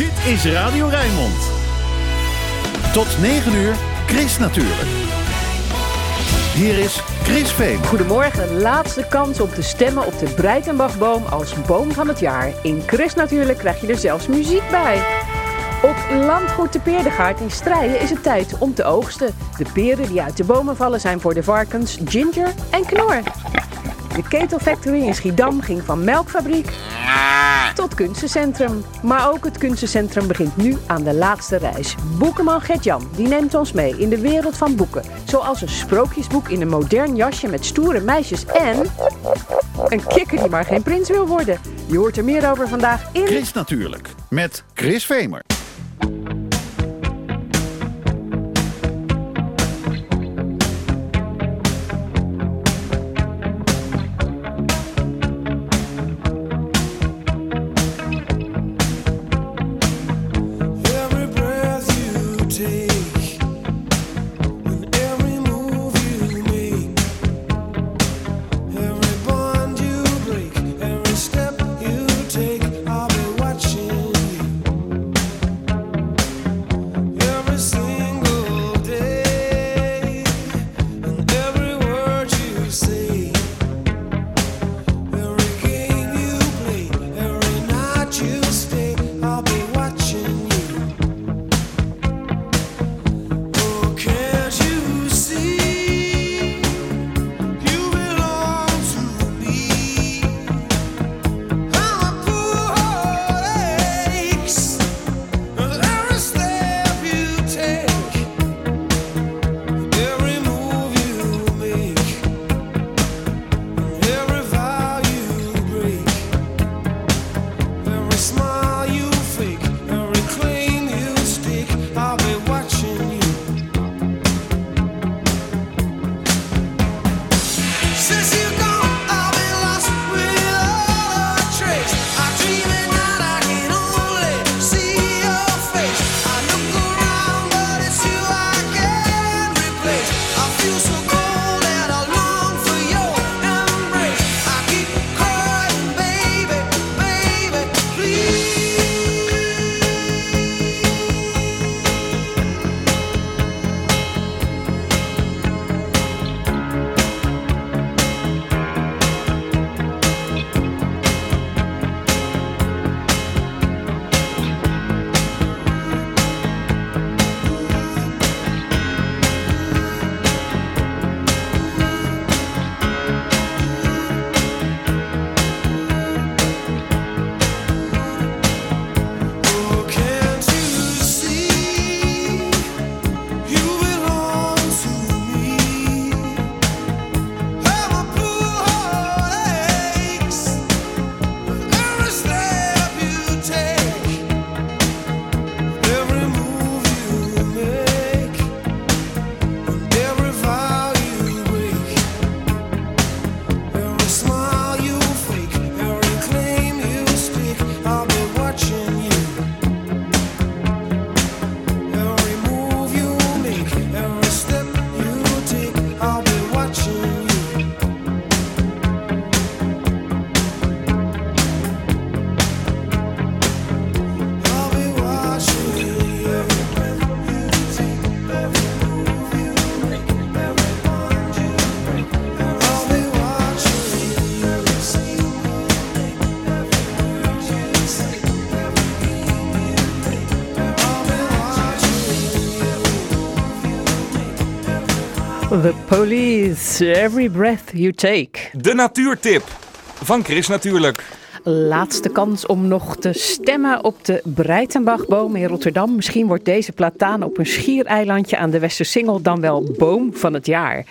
Dit is Radio Rijnmond. Tot 9 uur, Chris natuurlijk. Hier is Chris Veen. Goedemorgen, laatste kans om te stemmen op de Breitenbachboom als boom van het jaar. In Chris natuurlijk krijg je er zelfs muziek bij. Op landgoed de Peerdegaard in Strijen is het tijd om te oogsten. De peren die uit de bomen vallen zijn voor de varkens Ginger en Knor. De Ketel Factory in Schiedam ging van melkfabriek tot kunstencentrum. Maar ook het kunstencentrum begint nu aan de laatste reis. Boekenman Gert-Jan die neemt ons mee in de wereld van boeken. Zoals een sprookjesboek in een modern jasje met stoere meisjes en... een kikker die maar geen prins wil worden. Je hoort er meer over vandaag in... Chris natuurlijk, met Chris Vemer. Police, Every Breath You Take. De natuurtip van Chris natuurlijk. Laatste kans om nog te stemmen op de Breitenbachboom in Rotterdam. Misschien wordt deze plataan op een schiereilandje aan de Westersingel dan wel boom van het jaar.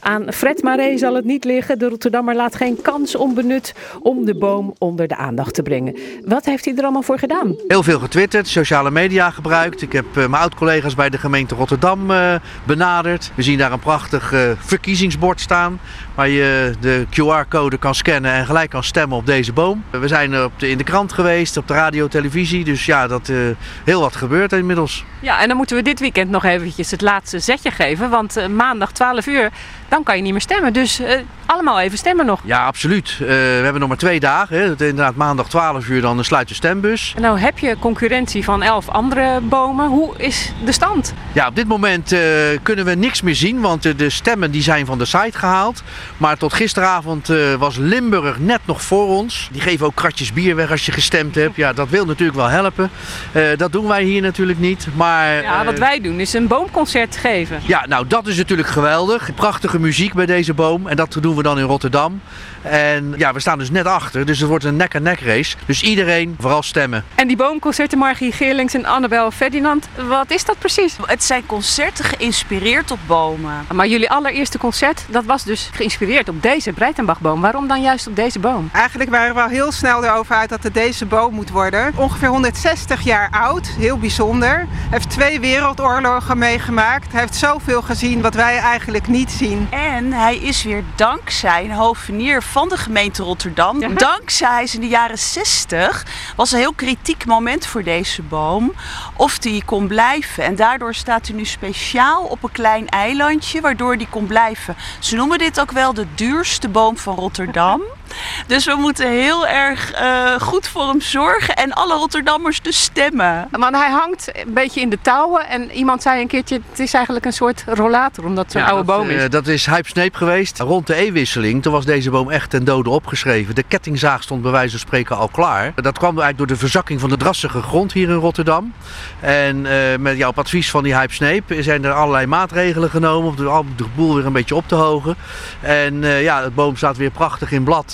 Aan Fred Maré zal het niet liggen. De Rotterdammer laat geen kans onbenut om de boom onder de aandacht te brengen. Wat heeft hij er allemaal voor gedaan? Heel veel getwitterd, sociale media gebruikt. Ik heb eh, mijn oud-collega's bij de gemeente Rotterdam eh, benaderd. We zien daar een prachtig eh, verkiezingsbord staan. Waar je de QR-code kan scannen en gelijk kan stemmen op deze boom. We zijn op de, in de krant geweest, op de radio, televisie. Dus ja, dat eh heel wat gebeurt inmiddels. Ja, en dan moeten we dit weekend nog eventjes het laatste zetje geven. Want eh, maandag 12 uur, dan kan je niet meer stemmen. Dus eh, allemaal even stemmen nog. Ja, absoluut. We hebben nog maar twee dagen. Hè. Inderdaad, maandag 12 uur dan sluit de stembus. En nou heb je concurrentie van 11 andere bomen. Hoe is de stand? Ja, op dit moment kunnen we niks meer zien, want de stemmen die zijn van de site gehaald. Maar tot gisteravond was Limburg net nog voor ons. Die geven ook kratjes bier weg als je gestemd hebt. Ja, dat wil natuurlijk wel helpen. Eh, dat doen wij hier natuurlijk niet. Maar, Ja, eh, wat wij doen is een boomconcert geven. Ja, nou dat is natuurlijk geweldig. Prachtige muziek bij deze boom. En dat doen we dan in Rotterdam. En ja, we staan dus net achter. Dus het wordt een nek-aan-nek race. Dus iedereen vooral stemmen. En die boomconcerten, Margie Geerlings en Annabel Ferdinand, wat is dat precies? Het zijn concerten geïnspireerd op bomen. Maar jullie allereerste concert, dat was dus geïnspireerd op deze Breitenbachboom. Waarom dan juist op deze boom? Eigenlijk waren we al heel snel erover uit dat het deze boom moet worden. Ongeveer 160 jaar oud, heel bijzonder. Hij heeft twee wereldoorlogen meegemaakt. Hij heeft zoveel gezien wat wij eigenlijk niet zien. En hij is weer dankzij een hovenier van de gemeente Rotterdam. Ja. Dankzij is in de jaren 60 was een heel kritiek moment voor deze boom. Of die kon blijven. En daardoor staat hij nu speciaal op een klein eilandje waardoor die kon blijven. Ze noemen dit ook wel de duurste boom van Rotterdam. Dus we moeten heel erg eh, goed voor hem zorgen en alle Rotterdammers dus stemmen. Want hij hangt een beetje in de touwen en iemand zei een keertje, het is eigenlijk een soort rollator omdat het oude dat, boom is. eh, dat is Hype Sneep geweest. Rond de E-wisseling, toen was deze boom echt ten dode opgeschreven. De kettingzaag stond bij wijze van spreken al klaar. Dat kwam eigenlijk door de verzakking van de drassige grond hier in Rotterdam. En eh, met jouw advies van die Hype Sneep zijn er allerlei maatregelen genomen om de, om de boel weer een beetje op te hogen. En eh, ja, het boom staat weer prachtig in blad.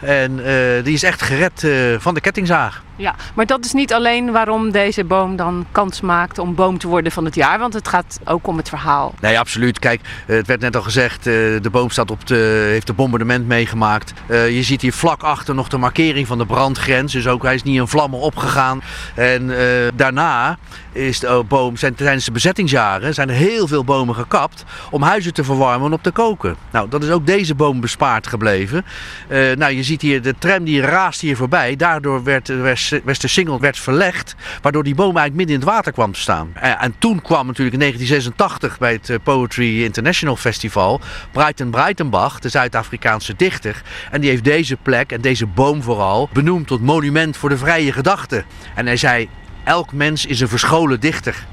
En eh, die is echt gered eh, van de kettingzaag. Ja, maar dat is niet alleen waarom deze boom dan kans maakt om boom te worden van het jaar, want het gaat ook om het verhaal. Nee, absoluut. Kijk, eh, het werd net al gezegd, de boom staat op de, heeft een bombardement meegemaakt. Je ziet hier vlak achter nog de markering van de brandgrens. Dus ook hij is niet in vlammen opgegaan. En daarna is de boom, zijn, tijdens de bezettingsjaren zijn er heel veel bomen gekapt om huizen te verwarmen en op te koken. Nou, dat is ook deze boom bespaard gebleven. Nou, je ziet hier de tram die raast hier voorbij. Daardoor werd de Westersingel werd verlegd, waardoor die boom eigenlijk midden in het water kwam te staan. En, en toen kwam natuurlijk in 1986 bij het eh, Poetry International Festival Breiten Breitenbach, de Zuid-Afrikaanse dichter. En die heeft deze plek en deze boom vooral benoemd tot monument voor de vrije gedachte. En hij zei, elk mens is een verscholen dichter.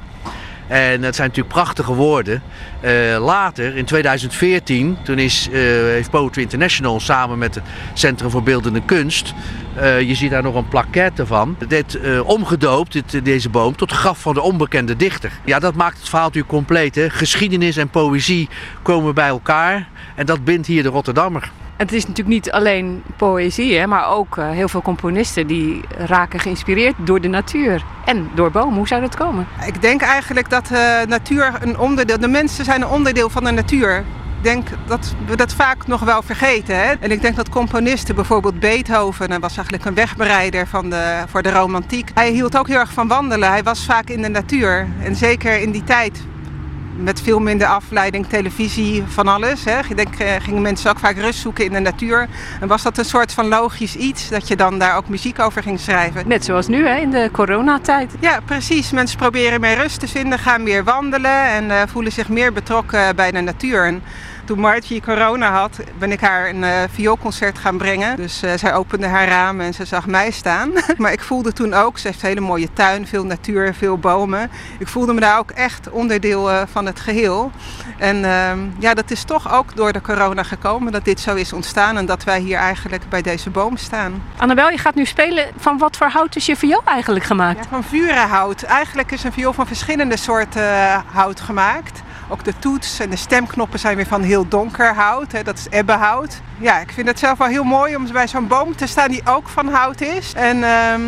En dat zijn natuurlijk prachtige woorden. Eh, later, in 2014, toen is, eh, heeft Poetry International samen met het Centrum voor Beeldende Kunst, eh, je ziet daar nog een plaquette van, dit omgedoopt, dit, deze boom, tot graf van de onbekende dichter. Ja, dat maakt het verhaal natuurlijk compleet. Hè? Geschiedenis en poëzie komen bij elkaar en dat bindt hier de Rotterdammer. Het is natuurlijk niet alleen poëzie, hè, maar ook eh, heel veel componisten die raken geïnspireerd door de natuur en door bomen. Hoe zou dat komen? Ik denk eigenlijk dat de natuur een onderdeel, de mensen zijn een onderdeel van de natuur. Ik denk dat we dat vaak nog wel vergeten. Hè? En ik denk dat componisten, bijvoorbeeld Beethoven, hij was eigenlijk een wegbereider van de, voor de romantiek. Hij hield ook heel erg van wandelen. Hij was vaak in de natuur. En zeker in die tijd, met veel minder afleiding, televisie, van alles. Hè? Ik denk, eh, gingen mensen ook vaak rust zoeken in de natuur. En was dat een soort van logisch iets, dat je dan daar ook muziek over ging schrijven. Net zoals nu hè, in de coronatijd. Ja, precies. Mensen proberen meer rust te vinden, gaan meer wandelen en eh, voelen zich meer betrokken bij de natuur. En toen Margie corona had, ben ik haar een eh, vioolconcert gaan brengen. Dus eh, zij opende haar raam en ze zag mij staan. maar ik voelde toen ook, ze heeft een hele mooie tuin, veel natuur, veel bomen. Ik voelde me daar ook echt onderdeel eh, van het geheel. En ehm, ja, dat is toch ook door de corona gekomen dat dit zo is ontstaan en dat wij hier eigenlijk bij deze boom staan. Annabel, je gaat nu spelen. Van wat voor hout is je viool eigenlijk gemaakt? Ja, van vurenhout. Eigenlijk is een viool van verschillende soorten hout gemaakt. Ook de toets en de stemknoppen zijn weer van heel donker hout. Hè. Dat is ebbenhout. Ja, ik vind het zelf wel heel mooi om bij zo'n boom te staan die ook van hout is. En ehm,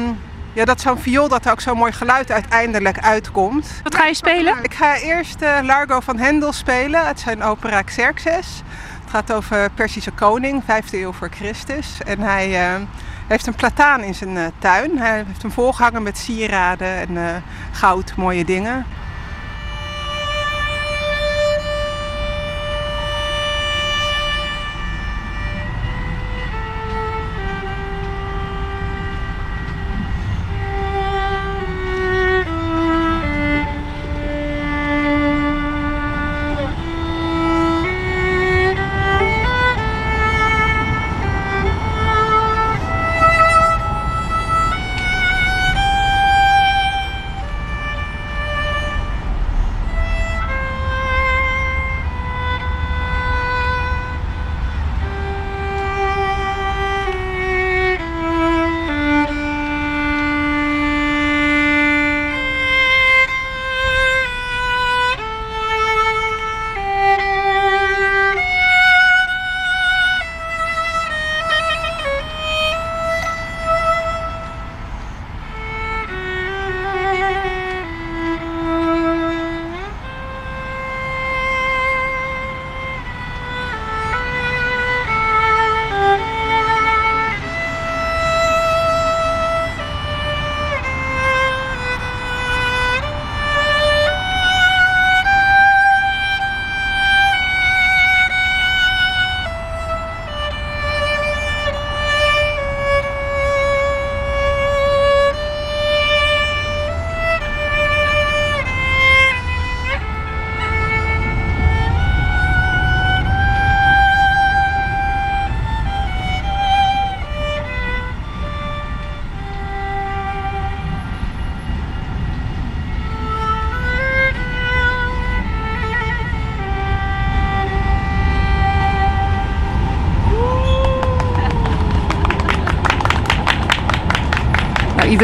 ja, dat zo'n viool dat er ook zo'n mooi geluid uiteindelijk uitkomt. Wat ga je spelen? Ik ga eerst eh, Largo van Hendel spelen uit zijn opera Xerxes. Het gaat over Persische koning, 5e eeuw voor Christus. En hij eh, heeft een plataan in zijn eh, tuin. Hij heeft hem volgehangen met sieraden en eh, goud, mooie dingen.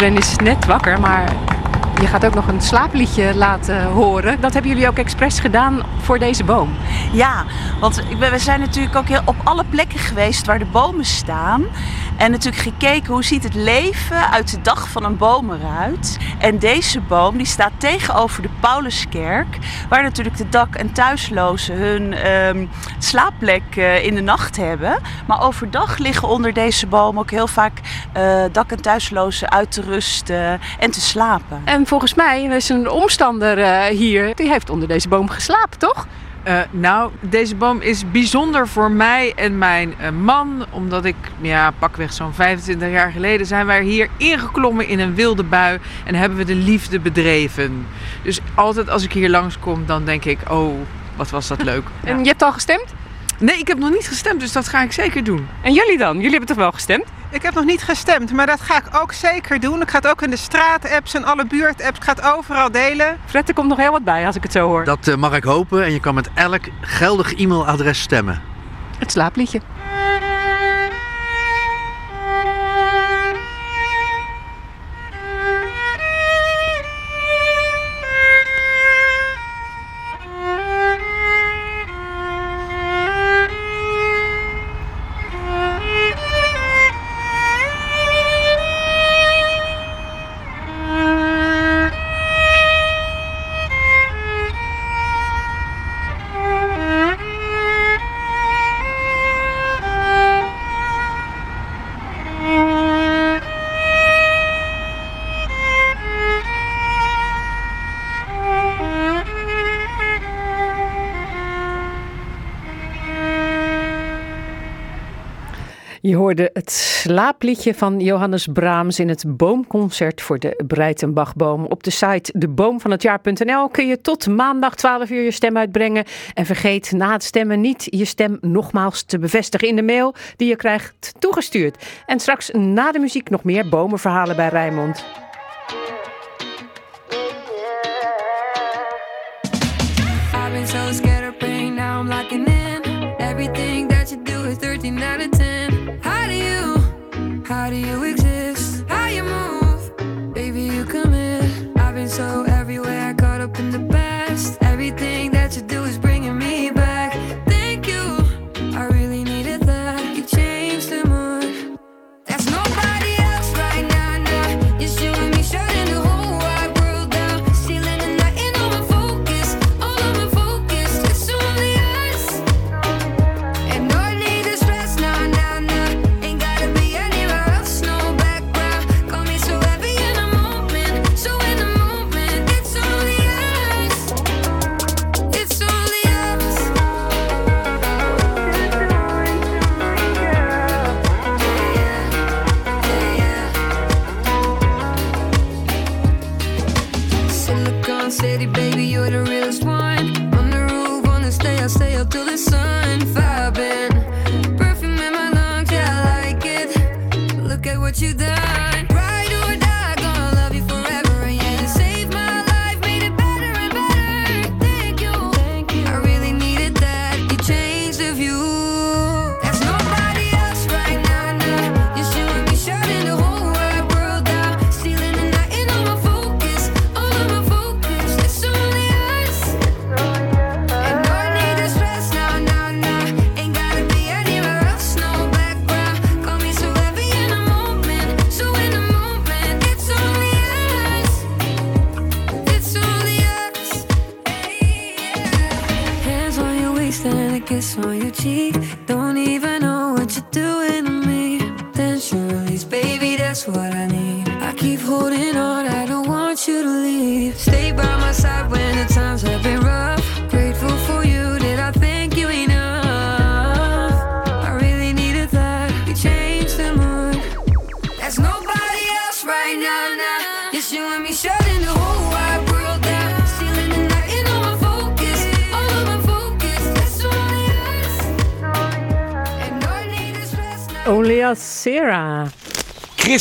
Iedereen is net wakker, maar je gaat ook nog een slaapliedje laten horen. Dat hebben jullie ook expres gedaan voor deze boom. Ja, want we zijn natuurlijk ook heel op alle plekken geweest waar de bomen staan. En natuurlijk gekeken hoe ziet het leven uit de dag van een boom eruit. En deze boom die staat tegenover de Pauluskerk. Waar natuurlijk de dak- en thuislozen hun ehm, slaapplek eh, in de nacht hebben. Maar overdag liggen onder deze boom ook heel vaak eh, dak- en thuislozen uit te rusten en te slapen. En volgens mij is een omstander eh, hier, die heeft onder deze boom geslapen, toch? Eh, nou, deze boom is bijzonder voor mij en mijn eh, man. Omdat ik, ja, pakweg zo'n 25 jaar geleden zijn wij hier ingeklommen in een wilde bui. En hebben we de liefde bedreven. Dus altijd als ik hier langskom, dan denk ik, oh, wat was dat leuk. Ja. En je hebt al gestemd? Nee, ik heb nog niet gestemd, dus dat ga ik zeker doen. En jullie dan? Jullie hebben toch wel gestemd? Ik heb nog niet gestemd, maar dat ga ik ook zeker doen. Ik ga het ook in de straat-apps en alle buurt-apps. Ik ga het overal delen. Fred, er komt nog heel wat bij als ik het zo hoor. Dat eh, mag ik hopen en je kan met elk geldig e-mailadres stemmen. Het slaapliedje. Hoorde het slaapliedje van Johannes Brahms in het boomconcert voor de Breitenbachboom. Op de site deboomvanhetjaar.nl kun je tot maandag 12 uur je stem uitbrengen. En vergeet na het stemmen niet je stem nogmaals te bevestigen in de mail die je krijgt toegestuurd. En straks na de muziek nog meer bomenverhalen bij Rijnmond.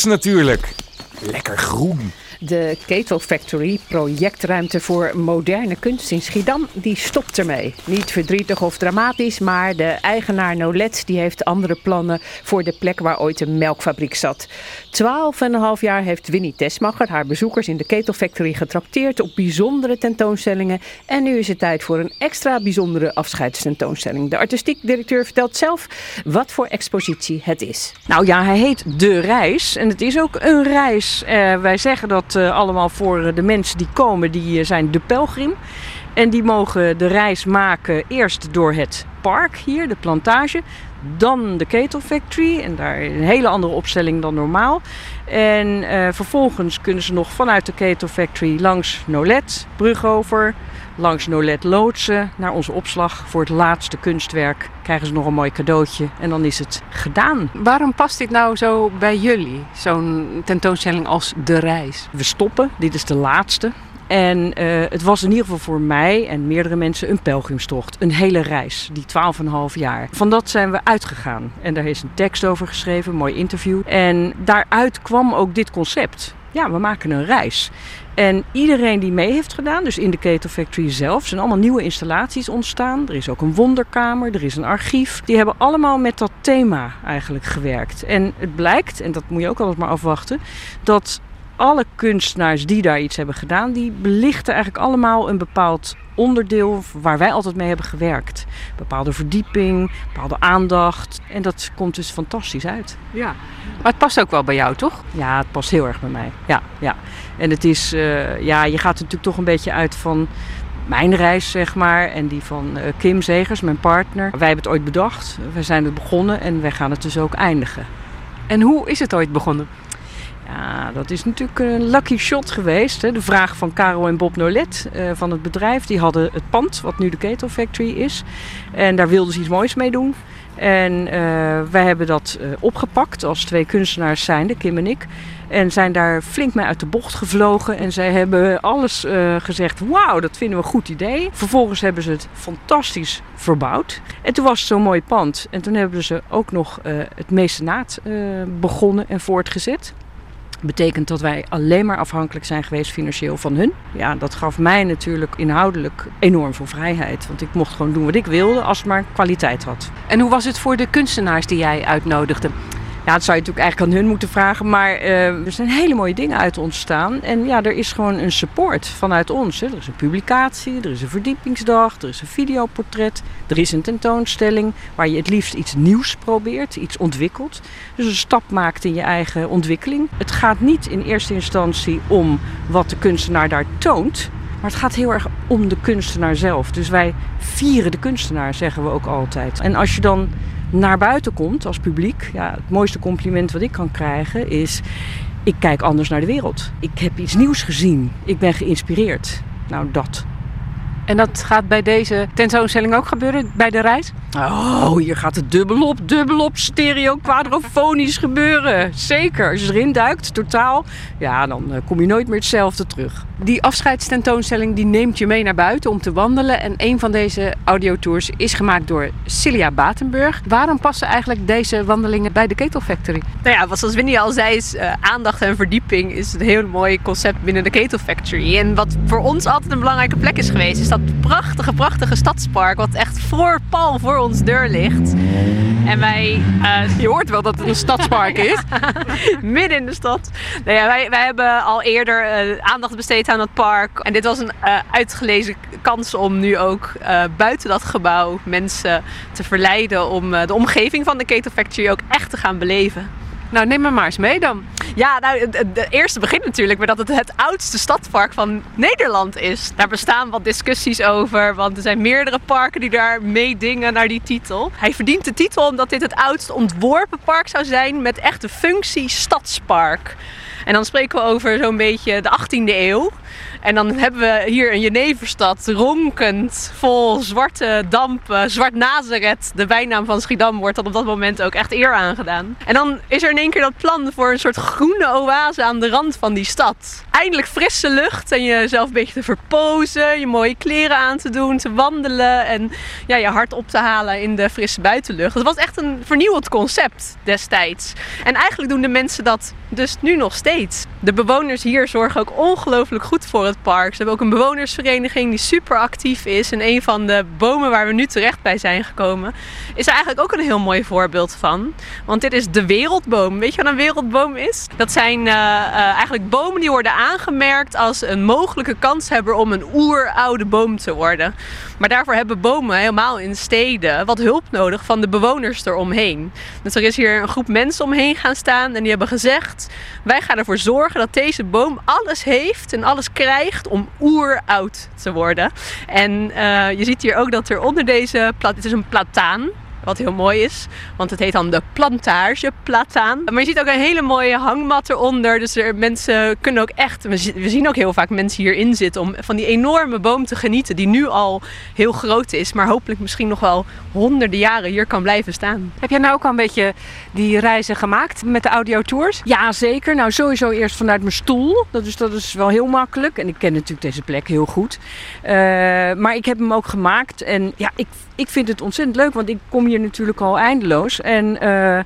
Natuurlijk. Lekker groen. De Ketel Factory, projectruimte voor moderne kunst in Schiedam, die stopt ermee. Niet verdrietig of dramatisch, maar de eigenaar Nolet die heeft andere plannen voor de plek waar ooit een melkfabriek zat. Twaalf en een half jaar heeft Winnie Tesmacher haar bezoekers in de Ketel Factory getrakteerd op bijzondere tentoonstellingen. En nu is het tijd voor een extra bijzondere afscheidstentoonstelling. De artistiek directeur vertelt zelf wat voor expositie het is. Nou ja, hij heet De Reis. En het is ook een reis. Eh, wij zeggen dat allemaal voor eh, de mensen die komen, die eh, zijn de pelgrim. En die mogen de reis maken eerst door het park hier, de plantage. Dan de Ketel Factory. En daar een hele andere opstelling dan normaal. En eh, vervolgens kunnen ze nog vanuit de Ketel Factory langs Nolet, brug over. Langs Nolet loodsen naar onze opslag voor het laatste kunstwerk. Krijgen ze nog een mooi cadeautje en dan is het gedaan. Waarom past dit nou zo bij jullie, zo'n tentoonstelling als De Reis? We stoppen, dit is de laatste. En eh, het was in ieder geval voor mij en meerdere mensen een pelgrimstocht. Een hele reis, die 12,5 jaar. Van dat zijn we uitgegaan. En daar is een tekst over geschreven, een mooi interview. En daaruit kwam ook dit concept. Ja, we maken een reis. En iedereen die mee heeft gedaan, dus in de Ketel Factory zelf, zijn allemaal nieuwe installaties ontstaan. Er is ook een wonderkamer, er is een archief. Die hebben allemaal met dat thema eigenlijk gewerkt. En het blijkt, en dat moet je ook altijd maar afwachten, dat alle kunstenaars die daar iets hebben gedaan, die belichten eigenlijk allemaal een bepaald onderdeel waar wij altijd mee hebben gewerkt. Bepaalde verdieping, bepaalde aandacht. En dat komt dus fantastisch uit. Ja, maar het past ook wel bij jou, toch? Ja, het past heel erg bij mij. Ja, ja. En het is, eh, ja, je gaat natuurlijk toch een beetje uit van mijn reis, zeg maar, en die van eh, Kim Zegers, mijn partner. Wij hebben het ooit bedacht, wij zijn het begonnen en wij gaan het dus ook eindigen. En hoe is het ooit begonnen? Ja, dat is natuurlijk een lucky shot geweest. Hè. De vraag van Caro en Bob Nolet eh, van het bedrijf. Die hadden het pand, wat nu de Ketel Factory is. En daar wilden ze iets moois mee doen. En eh, wij hebben dat eh, opgepakt als twee kunstenaars zijnde, Kim en ik. En zijn daar flink mee uit de bocht gevlogen. En zij hebben alles gezegd, wauw, dat vinden we een goed idee. Vervolgens hebben ze het fantastisch verbouwd. En toen was het zo'n mooi pand. En toen hebben ze ook nog het mecenaat begonnen en voortgezet. Betekent dat wij alleen maar afhankelijk zijn geweest financieel van hun. Ja, dat gaf mij natuurlijk inhoudelijk enorm veel vrijheid. Want ik mocht gewoon doen wat ik wilde als het maar kwaliteit had. En hoe was het voor de kunstenaars die jij uitnodigde? Ja, dat zou je natuurlijk eigenlijk aan hun moeten vragen. Maar eh, er zijn hele mooie dingen uit ontstaan. En ja, er is gewoon een support vanuit ons. Hè. Er is een publicatie, er is een verdiepingsdag, er is een videoportret. Er is een tentoonstelling waar je het liefst iets nieuws probeert, iets ontwikkelt. Dus een stap maakt in je eigen ontwikkeling. Het gaat niet in eerste instantie om wat de kunstenaar daar toont. Maar het gaat heel erg om de kunstenaar zelf. Dus wij vieren de kunstenaar, zeggen we ook altijd. En als je dan naar buiten komt als publiek, ja, het mooiste compliment wat ik kan krijgen is: ik kijk anders naar de wereld. Ik heb iets nieuws gezien. Ik ben geïnspireerd. Nou, dat. En dat gaat bij deze tentoonstelling ook gebeuren, bij de reis? Oh, hier gaat het dubbelop, dubbelop, stereo, quadrofonisch gebeuren. Zeker. Als je erin duikt, totaal, ja, dan eh, kom je nooit meer hetzelfde terug. Die afscheidstentoonstelling die neemt je mee naar buiten om te wandelen. En een van deze audiotours is gemaakt door Cilia Batenburg. Waarom passen eigenlijk deze wandelingen bij de Ketel Factory? Nou ja, wat zoals Winnie al zei, is eh, aandacht en verdieping is een heel mooi concept binnen de Ketel Factory. En wat voor ons altijd een belangrijke plek is geweest, is dat prachtige, prachtige stadspark. Wat echt voor pal voor ons deur ligt. En wij... eh, Je hoort wel dat het een stadspark is. midden in de stad. Nou ja, wij, wij hebben al eerder eh, aandacht besteed aan dat park. En dit was een eh, uitgelezen kans om nu ook buiten dat gebouw mensen te verleiden om de omgeving van de Ketel Factory ook echt te gaan beleven. Nou, neem me maar eens mee dan. Ja, nou, het eerste begint natuurlijk met dat het het oudste stadspark van Nederland is. Daar bestaan wat discussies over, want er zijn meerdere parken die daar meedingen naar die titel. Hij verdient de titel omdat dit het oudst ontworpen park zou zijn met echt de functie stadspark. En dan spreken we over zo'n beetje de 18e eeuw. En dan hebben we hier een Jeneverstad, ronkend, vol zwarte dampen, zwart Nazareth. De bijnaam van Schiedam wordt dan op dat moment ook echt eer aangedaan. En dan is er in één keer dat plan voor een soort groene oase aan de rand van die stad. Eindelijk frisse lucht en jezelf een beetje te verpozen, je mooie kleren aan te doen, te wandelen en ja, je hart op te halen in de frisse buitenlucht. Het was echt een vernieuwend concept destijds. En eigenlijk doen de mensen dat dus nu nog steeds. De bewoners hier zorgen ook ongelooflijk goed voor het park. Ze hebben ook een bewonersvereniging die super actief is. En een van de bomen waar we nu terecht bij zijn gekomen, is er eigenlijk ook een heel mooi voorbeeld van. Want dit is de wereldboom. Weet je wat een wereldboom is? Dat zijn eh, eh, eigenlijk bomen die worden aangemerkt als een mogelijke kanshebber om een oeroude boom te worden. Maar daarvoor hebben bomen helemaal in steden wat hulp nodig van de bewoners eromheen. Dus er is hier een groep mensen omheen gaan staan en die hebben gezegd: wij gaan ervoor zorgen dat deze boom alles heeft en alles krijgt om oeroud te worden. En eh, je ziet hier ook dat er onder deze plat, het is een plataan. Wat heel mooi is, want het heet dan de plantageplataan. Maar je ziet ook een hele mooie hangmat eronder. Dus er, mensen kunnen ook echt. We zien ook heel vaak mensen hierin zitten om van die enorme boom te genieten. Die nu al heel groot is, maar hopelijk misschien nog wel honderden jaren hier kan blijven staan. Heb jij nou ook al een beetje die reizen gemaakt met de audiotours? Ja, zeker. Nou, sowieso eerst vanuit mijn stoel. Dat is, dat is wel heel makkelijk. En ik ken natuurlijk deze plek heel goed. Eh, maar ik heb hem ook gemaakt. En ja, ik, ik vind het ontzettend leuk. Want ik kom hier natuurlijk al eindeloos. En eh,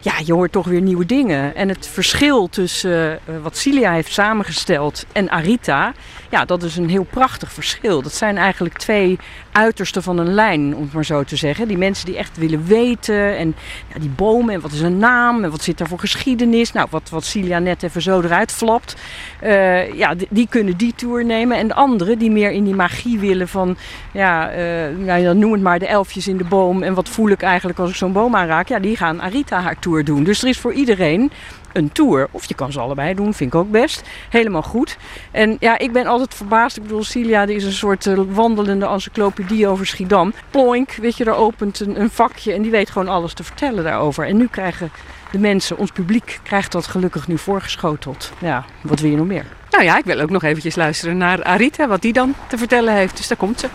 ja, je hoort toch weer nieuwe dingen. En het verschil tussen eh, wat Cilia heeft samengesteld en Arita... Ja, dat is een heel prachtig verschil. Dat zijn eigenlijk twee uitersten van een lijn, om het maar zo te zeggen. Die mensen die echt willen weten. En ja, die bomen, en wat is een naam? En wat zit daar voor geschiedenis? Nou, wat, wat Cilia net even zo eruit flapt. eh, ja, die, kunnen die tour nemen. En de anderen die meer in die magie willen van... Ja, eh, nou, ja, noem het maar de elfjes in de boom. En wat voel ik eigenlijk als ik zo'n boom aanraak? Ja, die gaan Arita haar tour doen. Dus er is voor iedereen een tour. Of je kan ze allebei doen, vind ik ook best. Helemaal goed. En ja, ik ben altijd verbaasd. Ik bedoel, Cilia die is een soort eh, wandelende encyclopedie over Schiedam. Ploink, weet je, daar opent een, een vakje en die weet gewoon alles te vertellen daarover. En nu krijgen de mensen, ons publiek, krijgt dat gelukkig nu voorgeschoteld. Ja, wat wil je nog meer? Nou ja, ik wil ook nog eventjes luisteren naar Arita, wat die dan te vertellen heeft. Dus daar komt ze.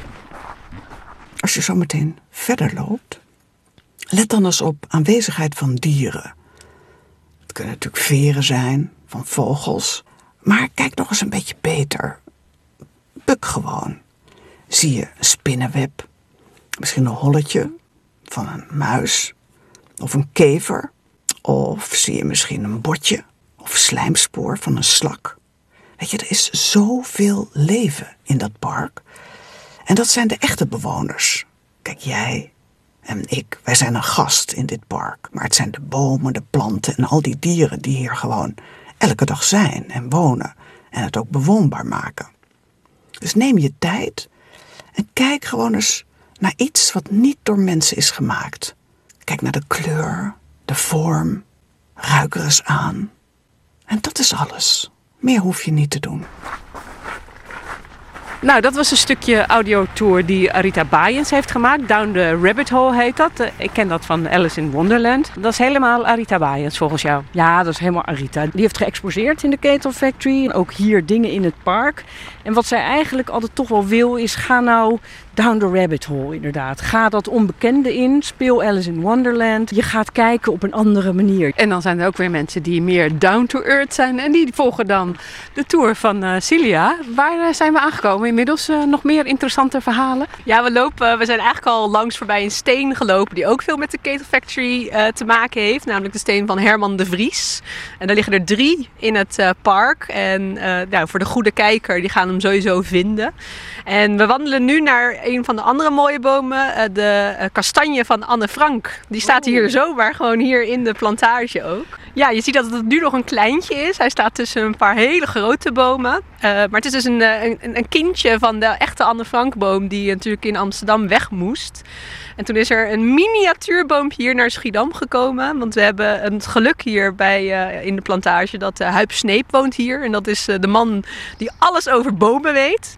Als je zo meteen verder loopt, let dan eens op aanwezigheid van dieren. Het kunnen natuurlijk veren zijn, van vogels. Maar kijk nog eens een beetje beter. Buk gewoon. Zie je een spinnenweb, misschien een holletje van een muis of een kever. Of zie je misschien een botje of slijmspoor van een slak. Weet je, er is zoveel leven in dat park. En dat zijn de echte bewoners. Kijk, jij en ik, wij zijn een gast in dit park. Maar het zijn de bomen, de planten en al die dieren die hier gewoon elke dag zijn en wonen. En het ook bewoonbaar maken. Dus neem je tijd en kijk gewoon eens naar iets wat niet door mensen is gemaakt. Kijk naar de kleur, de vorm, ruik er eens aan. En dat is alles. Meer hoef je niet te doen. Nou, dat was een stukje audiotour die Arita Bayens heeft gemaakt. Down the Rabbit Hole heet dat. Eh, Ik ken dat van Alice in Wonderland. Dat is helemaal Arita Bayens volgens jou. Ja, dat is helemaal Arita. Die heeft geëxposeerd in de Ketel Factory. Ook hier dingen in het park. En wat zij eigenlijk altijd toch wel wil is... ga nou down the rabbit hole inderdaad. Ga dat onbekende in. Speel Alice in Wonderland. Je gaat kijken op een andere manier. En dan zijn er ook weer mensen die meer down to earth zijn. En die volgen dan de tour van eh, Cilia. Waar eh, zijn we aangekomen? Inmiddels eh, nog meer interessante verhalen. Ja, we, lopen, we zijn eigenlijk al langs voorbij een steen gelopen die ook veel met de Ketel Factory eh, te maken heeft. Namelijk de steen van Herman de Vries. En daar liggen er drie in het eh, park. En eh, nou, voor de goede kijker, die gaan hem sowieso vinden. En we wandelen nu naar een van de andere mooie bomen, eh, de eh, kastanje van Anne Frank. Die staat hier zomaar gewoon hier in de plantage ook. Ja, je ziet dat het nu nog een kleintje is. Hij staat tussen een paar hele grote bomen. Eh, maar het is dus een, een, een kindje van de echte Anne Frankboom die natuurlijk in Amsterdam weg moest. En toen is er een miniatuurboompje hier naar Schiedam gekomen. Want we hebben het geluk hier bij, in de plantage dat uh, Huip Sneep woont hier. En dat is de man die alles over bomen weet.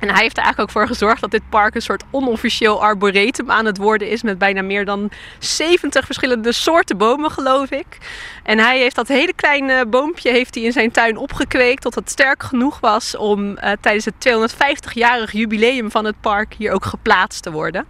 En hij heeft er eigenlijk ook voor gezorgd dat dit park een soort onofficieel arboretum aan het worden is. Met bijna meer dan 70 verschillende soorten bomen, geloof ik. En hij heeft dat hele kleine boompje heeft hij in zijn tuin opgekweekt. Tot het sterk genoeg was om eh, tijdens het 250-jarig jubileum van het park hier ook geplaatst te worden.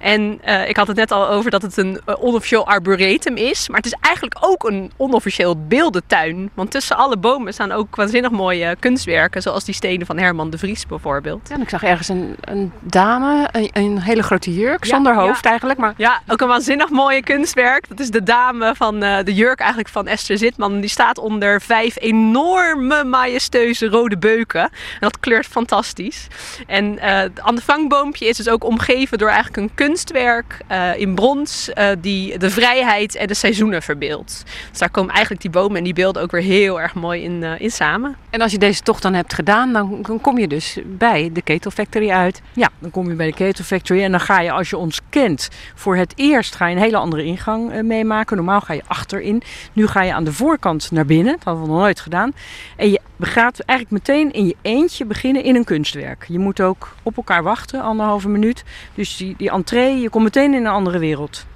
En eh, ik had het net al over dat het een eh, onofficieel arboretum is. Maar het is eigenlijk ook een onofficieel beeldentuin. Want tussen alle bomen staan ook waanzinnig mooie kunstwerken. Zoals die stenen van Herman de Vries bijvoorbeeld. En ik zag ergens een, een dame, een, een hele grote jurk, Ja, zonder ja. hoofd eigenlijk. Maar Ja, ook een waanzinnig mooie kunstwerk. Dat is de dame van eh, de jurk eigenlijk van Esther Zitman. Die staat onder vijf enorme majestueuze rode beuken. En dat kleurt fantastisch. En eh, het vangboompje is dus ook omgeven door eigenlijk een kunstwerk eh, in brons die de vrijheid en de seizoenen verbeeldt. Dus daar komen eigenlijk die bomen en die beelden ook weer heel erg mooi in, in samen. En als je deze tocht dan hebt gedaan, dan, dan kom je dus bij de Ketel Factory uit. Ja, dan kom je bij de Ketel Factory en dan ga je, als je ons kent, voor het eerst ga je een hele andere ingang eh, meemaken. Normaal ga je achterin. Nu ga je aan de voorkant naar binnen. Dat hadden we nog nooit gedaan. En je gaat eigenlijk meteen in je eentje beginnen in een kunstwerk. Je moet ook op elkaar wachten, anderhalve minuut. Dus die, die entree, je komt meteen in een andere wereld.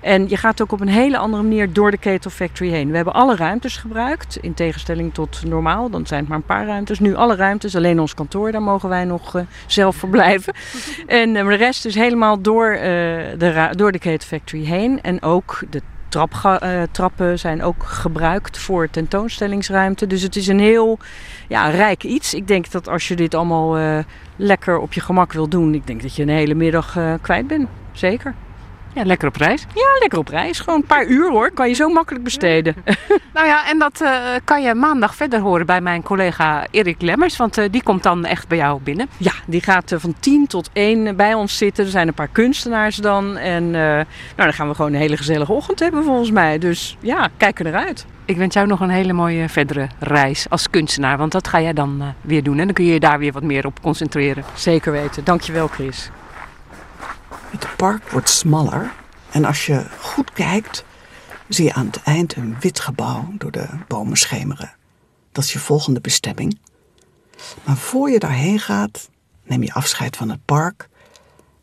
En je gaat ook op een hele andere manier door de Ketel Factory heen. We hebben alle ruimtes gebruikt, in tegenstelling tot normaal. Dan zijn het maar een paar ruimtes. Nu alle ruimtes, alleen ons kantoor, daar mogen wij nog eh, zelf verblijven. en eh, de rest is helemaal door, eh, de, door de Ketel Factory heen. En ook de eh, trappen zijn ook gebruikt voor tentoonstellingsruimte. Dus het is een heel ja, rijk iets. Ik denk dat als je dit allemaal lekker op je gemak wil doen, ik denk dat je een hele middag kwijt bent. Zeker. Ja, lekker op reis. Ja, lekker op reis. Gewoon een paar uur hoor. Kan je zo makkelijk besteden. Nou ja, en dat eh, kan je maandag verder horen bij mijn collega Erik Lemmers. Want eh, die komt dan echt bij jou binnen. Ja, die gaat eh, van 10 tot 1 bij ons zitten. Er zijn een paar kunstenaars dan. En nou, dan gaan we gewoon een hele gezellige ochtend hebben volgens mij. Dus ja, kijk er naar uit. Ik wens jou nog een hele mooie verdere reis als kunstenaar. Want dat ga jij dan weer doen. En dan kun je je daar weer wat meer op concentreren. Zeker weten. Dankjewel Chris. Het park wordt smaller en als je goed kijkt, zie je aan het eind een wit gebouw door de bomen schemeren. Dat is je volgende bestemming. Maar voor je daarheen gaat, neem je afscheid van het park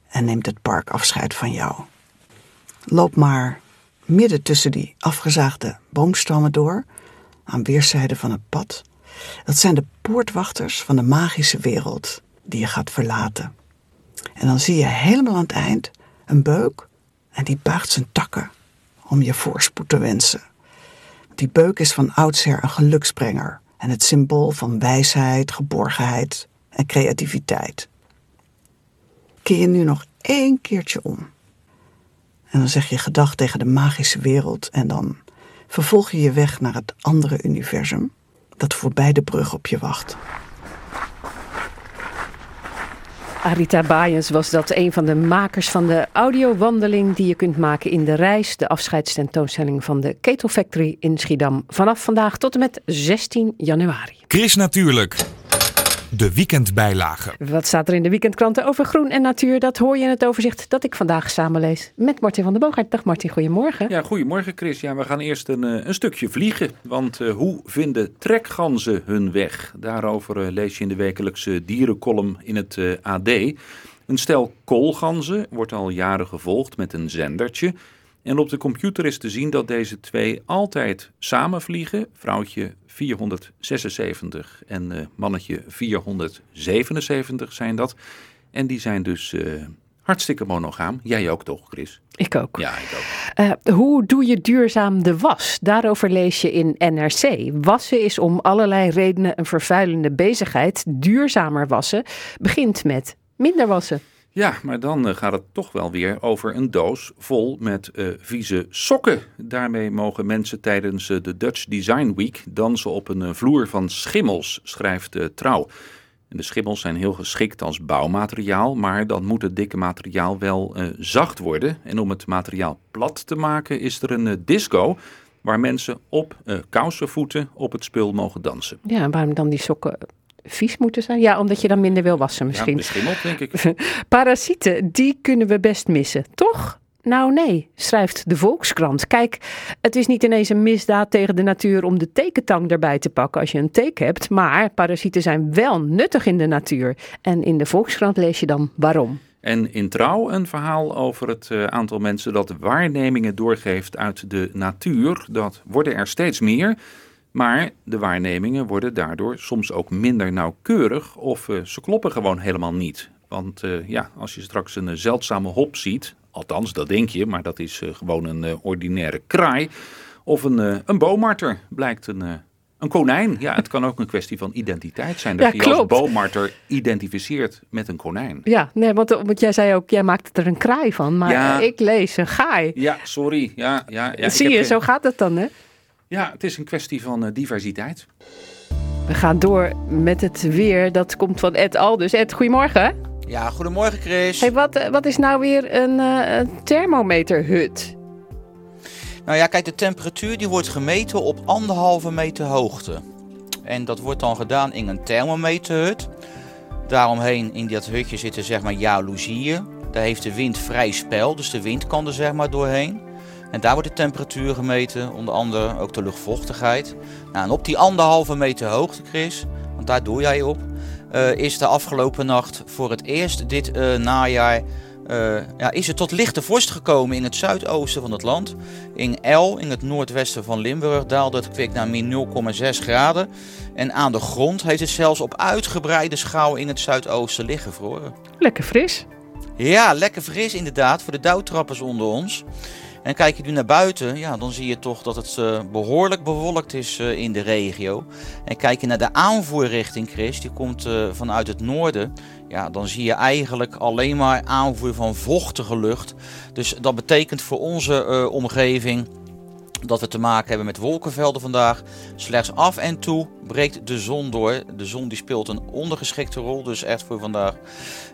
en neemt het park afscheid van jou. Loop maar midden tussen die afgezaagde boomstammen door, aan weerszijden van het pad. Dat zijn de poortwachters van de magische wereld die je gaat verlaten. En dan zie je helemaal aan het eind een beuk en die buigt zijn takken om je voorspoed te wensen. Die beuk is van oudsher een geluksbrenger en het symbool van wijsheid, geborgenheid en creativiteit. Keer je nu nog één keertje om. En dan zeg je gedag tegen de magische wereld en dan vervolg je je weg naar het andere universum dat voorbij de brug op je wacht. Arita Baaiens was dat een van de makers van de audiowandeling die je kunt maken in de reis. De afscheidstentoonstelling van de Ketel Factory in Schiedam. Vanaf vandaag tot en met 16 januari. Chris Natuurlijk. De weekendbijlage. Wat staat er in de weekendkranten over groen en natuur? Dat hoor je in het overzicht dat ik vandaag samenlees met Martin van der Boogaard. Dag Martin, goedemorgen. Ja, goedemorgen Chris. Ja, we gaan eerst een, eh, een stukje vliegen. Want eh, hoe vinden trekganzen hun weg? Daarover eh, lees je in de wekelijkse dierencolumn in het AD. Een stel koolganzen wordt al jaren gevolgd met een zendertje. En op de computer is te zien dat deze twee altijd samen vliegen. Vrouwtje 476 en eh, mannetje 477 zijn dat. En die zijn dus eh, hartstikke monogaam. Jij ook toch, Chris? Ik ook. Ja, ik ook. Eh, hoe doe je duurzaam de was? Daarover lees je in NRC. Wassen is om allerlei redenen een vervuilende bezigheid. Duurzamer wassen begint met minder wassen. Ja, maar dan eh, gaat het toch wel weer over een doos vol met eh, vieze sokken. Daarmee mogen mensen tijdens eh, de Dutch Design Week dansen op een vloer van schimmels, schrijft Trouw. En de schimmels zijn heel geschikt als bouwmateriaal, maar dan moet het dikke materiaal wel zacht worden. En om het materiaal plat te maken is er een disco waar mensen op kousenvoeten op het spul mogen dansen. Ja, waarom dan die sokken vies moeten zijn? Ja, omdat je dan minder wil wassen misschien. Ja, beschimmeld denk ik. Parasieten, die kunnen we best missen, toch? Nou nee, schrijft de Volkskrant. Kijk, het is niet ineens een misdaad tegen de natuur om de tekentang erbij te pakken als je een teek hebt. Maar parasieten zijn wel nuttig in de natuur. En in de Volkskrant lees je dan waarom. En in Trouw een verhaal over het eh, aantal mensen dat waarnemingen doorgeeft uit de natuur. Dat worden er steeds meer. Maar de waarnemingen worden daardoor soms ook minder nauwkeurig of eh, ze kloppen gewoon helemaal niet. Want eh, ja, als je straks een eh, zeldzame hop ziet, althans dat denk je, maar dat is gewoon een ordinaire kraai. Of een, een boomarter blijkt een, een konijn. Ja, het kan ook een kwestie van identiteit zijn. Dat Ja, je als boomarter identificeert met een konijn. Ja, nee, want, want jij zei ook, jij maakt er een kraai van. Maar Ja. ik lees een gaai. Ja, sorry. Ja, ja, ja, Zie je, geen- zo gaat het dan, hè? Ja, het is een kwestie van eh, diversiteit. We gaan door met het weer. Dat komt van Ed Aldus. Ed, goedemorgen. Ja, goedemorgen Chris. Hey, wat, eh, wat is nou weer een, eh, een thermometerhut? Nou ja, kijk, de temperatuur die wordt gemeten op anderhalve meter hoogte. En dat wordt dan gedaan in een thermometerhut. Daaromheen in dat hutje zitten zeg maar jaloezieën. Daar heeft de wind vrij spel, dus de wind kan er zeg maar doorheen. En daar wordt de temperatuur gemeten, onder andere ook de luchtvochtigheid. Nou, en op die anderhalve meter hoogte, Chris, want daar doe jij op, eh, is de afgelopen nacht voor het eerst dit eh, najaar eh, ja, is het tot lichte vorst gekomen in het zuidoosten van het land. In El, in het noordwesten van Limburg, daalde het kwik naar min 0,6 graden. En aan de grond heeft het zelfs op uitgebreide schaal in het zuidoosten liggen vroren. Lekker fris. Ja, lekker fris inderdaad voor de dauwtrappers onder ons. En kijk je nu naar buiten, ja, dan zie je toch dat het eh, behoorlijk bewolkt is eh, in de regio. En kijk je naar de aanvoerrichting, Chris, die komt eh, vanuit het noorden. Ja, dan zie je eigenlijk alleen maar aanvoer van vochtige lucht. Dus dat betekent voor onze omgeving dat we te maken hebben met wolkenvelden vandaag. Slechts af en toe breekt de zon door. De zon die speelt een ondergeschikte rol, dus echt voor vandaag.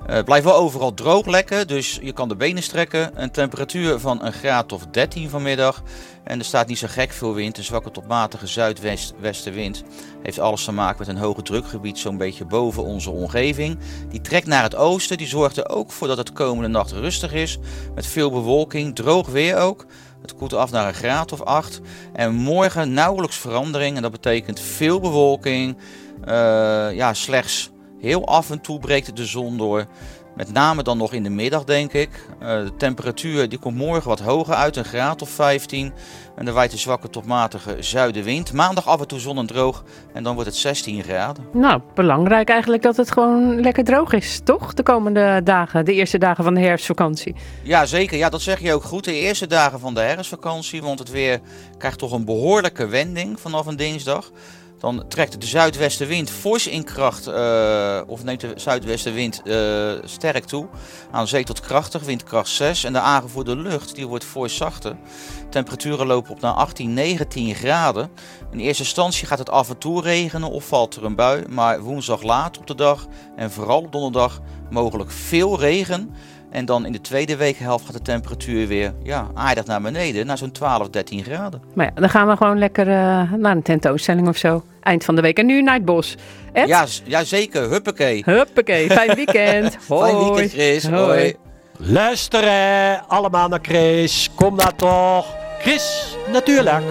Het blijft wel overal droog lekker, dus je kan de benen strekken. Een temperatuur van een graad of 13 vanmiddag. En er staat niet zo gek veel wind. Een zwakke tot matige zuidwestenwind. Heeft alles te maken met een hoge drukgebied zo'n beetje boven onze omgeving. Die trekt naar het oosten. Die zorgt er ook voor dat het komende nacht rustig is. Met veel bewolking, droog weer ook. Het koelt af naar een graad of 8. En morgen nauwelijks verandering. En dat betekent veel bewolking. Eh, ja, slechts heel af en toe breekt de zon door. Met name dan nog in de middag, denk ik. Eh, de temperatuur die komt morgen wat hoger uit, een graad of 15. En er waait een zwakke tot matige zuidenwind. Maandag af en toe zon en droog. En dan wordt het 16 graden. Nou, belangrijk eigenlijk dat het gewoon lekker droog is, toch? De komende dagen, de eerste dagen van de herfstvakantie. Ja, zeker. Ja, dat zeg je ook goed. De eerste dagen van de herfstvakantie. Want het weer krijgt toch een behoorlijke wending vanaf een dinsdag. Dan trekt de zuidwestenwind fors in kracht, eh, of neemt de zuidwestenwind eh, sterk toe. Aan zee tot krachtig, windkracht 6. En de aangevoerde lucht die wordt fors zachter. Temperaturen lopen op naar 18, 19 graden. In eerste instantie gaat het af en toe regenen of valt er een bui. Maar woensdag laat op de dag en vooral op donderdag mogelijk veel regen. En dan in de tweede weekhelft gaat de temperatuur weer ja, aardig naar beneden, naar zo'n 12, 13 graden. Maar ja, dan gaan we gewoon lekker eh, naar een tentoonstelling of zo. Eind van de week. En nu naar het bos. Ed? Ja, ja, zeker. Huppakee. Huppakee. Fijn weekend. Hoi. Fijn weekend, Chris. Hoi. Hoi. Luisteren allemaal naar Chris. Kom nou toch. Chris, natuurlijk.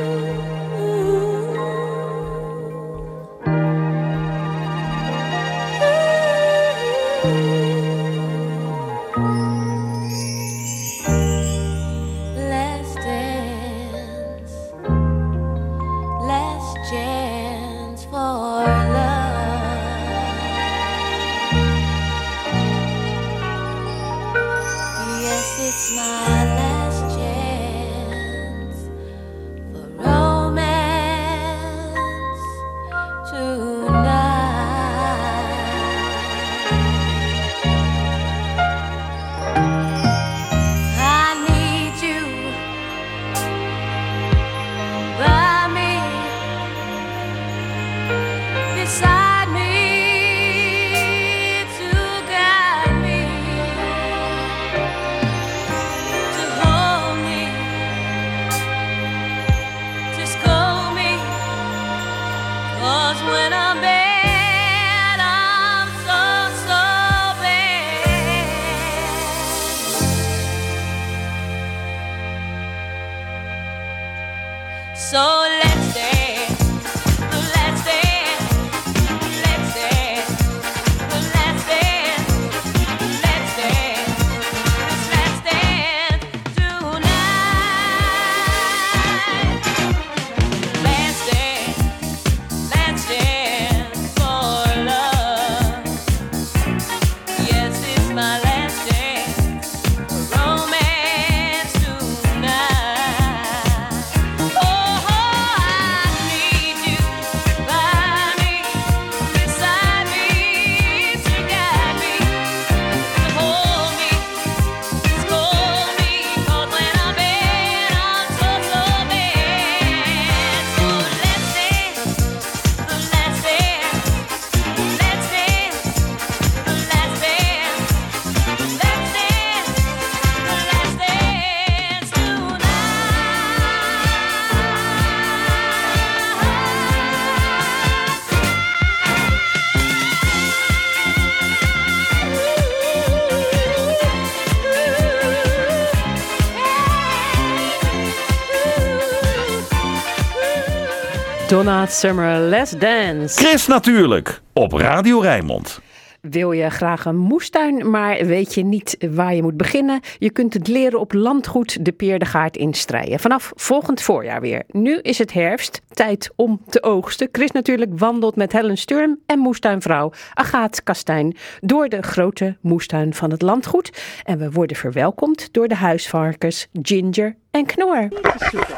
Summer, Let's Dance. Chris natuurlijk, op Radio Rijnmond. Wil je graag een moestuin, maar weet je niet waar je moet beginnen? Je kunt het leren op landgoed De Peerdegaard in Strijen. Vanaf volgend voorjaar weer. Nu is het herfst, tijd om te oogsten. Chris natuurlijk wandelt met Helen Sturm en moestuinvrouw Agaat Kastijn door de grote moestuin van het landgoed. En we worden verwelkomd door de huisvarkens Ginger en Knor.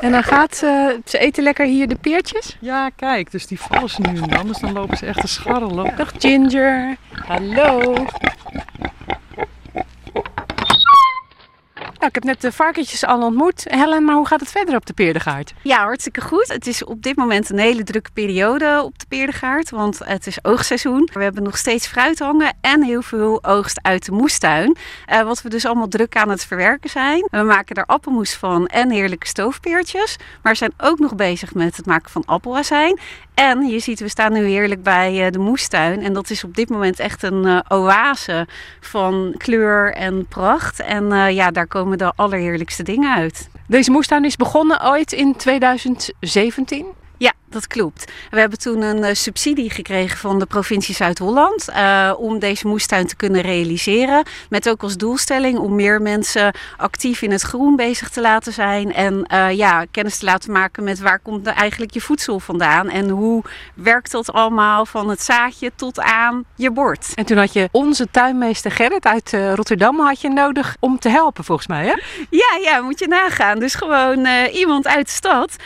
En dan gaat ze, ze eten lekker hier de peertjes? Ja, kijk, dus die vallen ze nu en dan, dus dan lopen ze echt te scharrelen. Dag Ginger. Hallo. Nou, ik heb net de varkentjes al ontmoet. Helen, maar hoe gaat het verder op de Peerdegaard? Ja, hartstikke goed. Het is op dit moment een hele drukke periode op de Peerdegaard, want het is oogstseizoen. We hebben nog steeds fruit hangen en heel veel oogst uit de moestuin. Eh, wat we dus allemaal druk aan het verwerken zijn. We maken er appelmoes van en heerlijke stoofpeertjes. Maar zijn ook nog bezig met het maken van appelazijn. En je ziet, we staan nu heerlijk bij eh, de moestuin. En dat is op dit moment echt een eh, oase van kleur en pracht. En ja, daar komen de allerheerlijkste dingen uit. Deze moestuin is begonnen ooit in 2017. Ja, dat klopt. We hebben toen een eh, subsidie gekregen van de provincie Zuid-Holland eh, om deze moestuin te kunnen realiseren. Met ook als doelstelling om meer mensen actief in het groen bezig te laten zijn. En eh, ja, kennis te laten maken met waar komt nou eigenlijk je voedsel vandaan. En hoe werkt dat allemaal van het zaadje tot aan je bord. En toen had je onze tuinmeester Gerrit uit Rotterdam had je nodig om te helpen, volgens mij, hè? Ja, ja, moet je nagaan. Dus gewoon iemand uit de stad.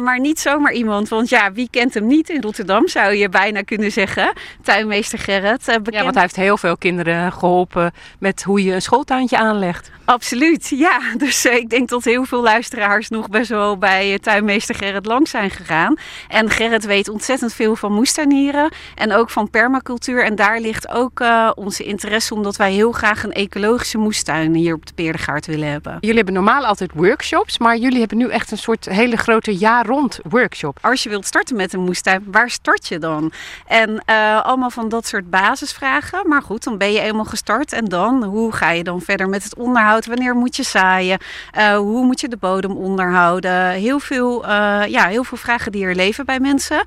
maar niet zomaar iemand. Want ja, wie kent hem niet in Rotterdam, zou je bijna kunnen zeggen. Tuinmeester Gerrit. eh, bekend Ja, want hij heeft heel veel kinderen geholpen met hoe je een schooltuintje aanlegt. Absoluut, ja. Dus eh, ik denk dat heel veel luisteraars nog best wel bij eh, tuinmeester Gerrit langs zijn gegaan. En Gerrit weet ontzettend veel van moestuinieren en ook van permacultuur. En daar ligt ook eh, onze interesse, omdat wij heel graag een ecologische moestuin hier op de Peerdegaard willen hebben. Jullie hebben normaal altijd workshops, maar jullie hebben nu echt een soort hele grote jaar-rond workshop. Als je wilt starten met een moestuin, waar start je dan? En eh, allemaal van dat soort basisvragen. Maar goed, dan ben je eenmaal gestart. En dan, hoe ga je dan verder met het onderhoud? Wanneer moet je zaaien? Eh, hoe moet je de bodem onderhouden? Heel veel, eh, ja, heel veel vragen die er leven bij mensen.